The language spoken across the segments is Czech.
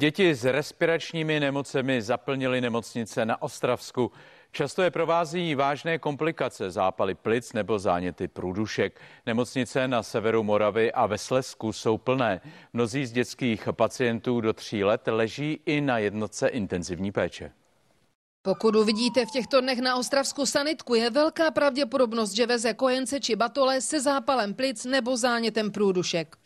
Děti s respiračními nemocemi zaplnily nemocnice na Ostravsku. Často je provází vážné komplikace, zápaly plic nebo záněty průdušek. Nemocnice na severu Moravy a ve Slesku jsou plné. Mnozí z dětských pacientů do tří let leží i na jednotce intenzivní péče. Pokud uvidíte v těchto dnech na Ostravsku sanitku, je velká pravděpodobnost, že veze kojence či batole se zápalem plic nebo zánětem průdušek.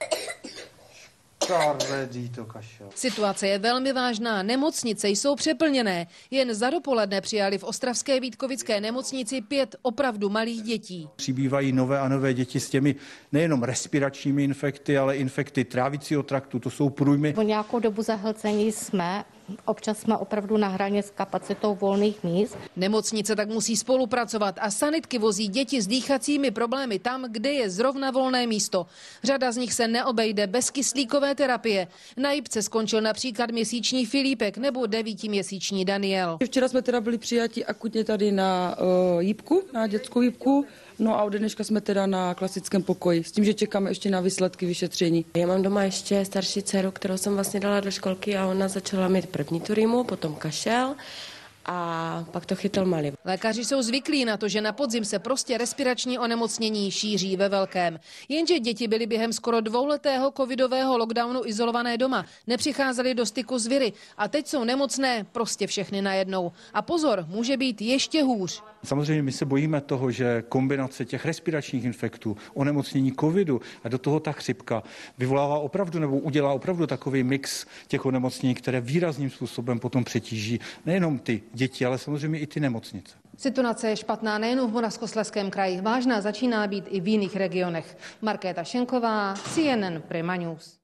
Situace je velmi vážná, nemocnice jsou přeplněné. Jen za dopoledne přijali v Ostravské Vítkovické nemocnici pět opravdu malých dětí. Přibývají nové a nové děti s těmi nejenom respiračními infekty, ale infekty trávicího traktu, to jsou průjmy. Po nějakou dobu zahlcení jsme Občas jsme opravdu na hraně s kapacitou volných míst. Nemocnice tak musí spolupracovat a sanitky vozí děti s dýchacími problémy tam, kde je zrovna volné místo. Řada z nich se neobejde bez kyslíkové terapie. Na Jibce skončil například měsíční Filipek nebo devítiměsíční Daniel. Včera jsme teda byli přijati akutně tady na uh, Jibku, na dětskou Jibku. No a od dneška jsme teda na klasickém pokoji, s tím, že čekáme ještě na výsledky vyšetření. Já mám doma ještě starší dceru, kterou jsem vlastně dala do školky a ona začala mít první turimu, potom kašel a pak to chytil malý. Lékaři jsou zvyklí na to, že na podzim se prostě respirační onemocnění šíří ve velkém. Jenže děti byly během skoro dvouletého covidového lockdownu izolované doma, nepřicházely do styku s viry a teď jsou nemocné prostě všechny najednou. A pozor, může být ještě hůř. Samozřejmě my se bojíme toho, že kombinace těch respiračních infektů, onemocnění covidu a do toho ta chřipka vyvolává opravdu nebo udělá opravdu takový mix těch onemocnění, které výrazným způsobem potom přetíží nejenom ty děti, ale samozřejmě i ty nemocnice. Situace je špatná nejen v Moravskosleském kraji, vážná začíná být i v jiných regionech. Markéta Šenková, CNN Prima News.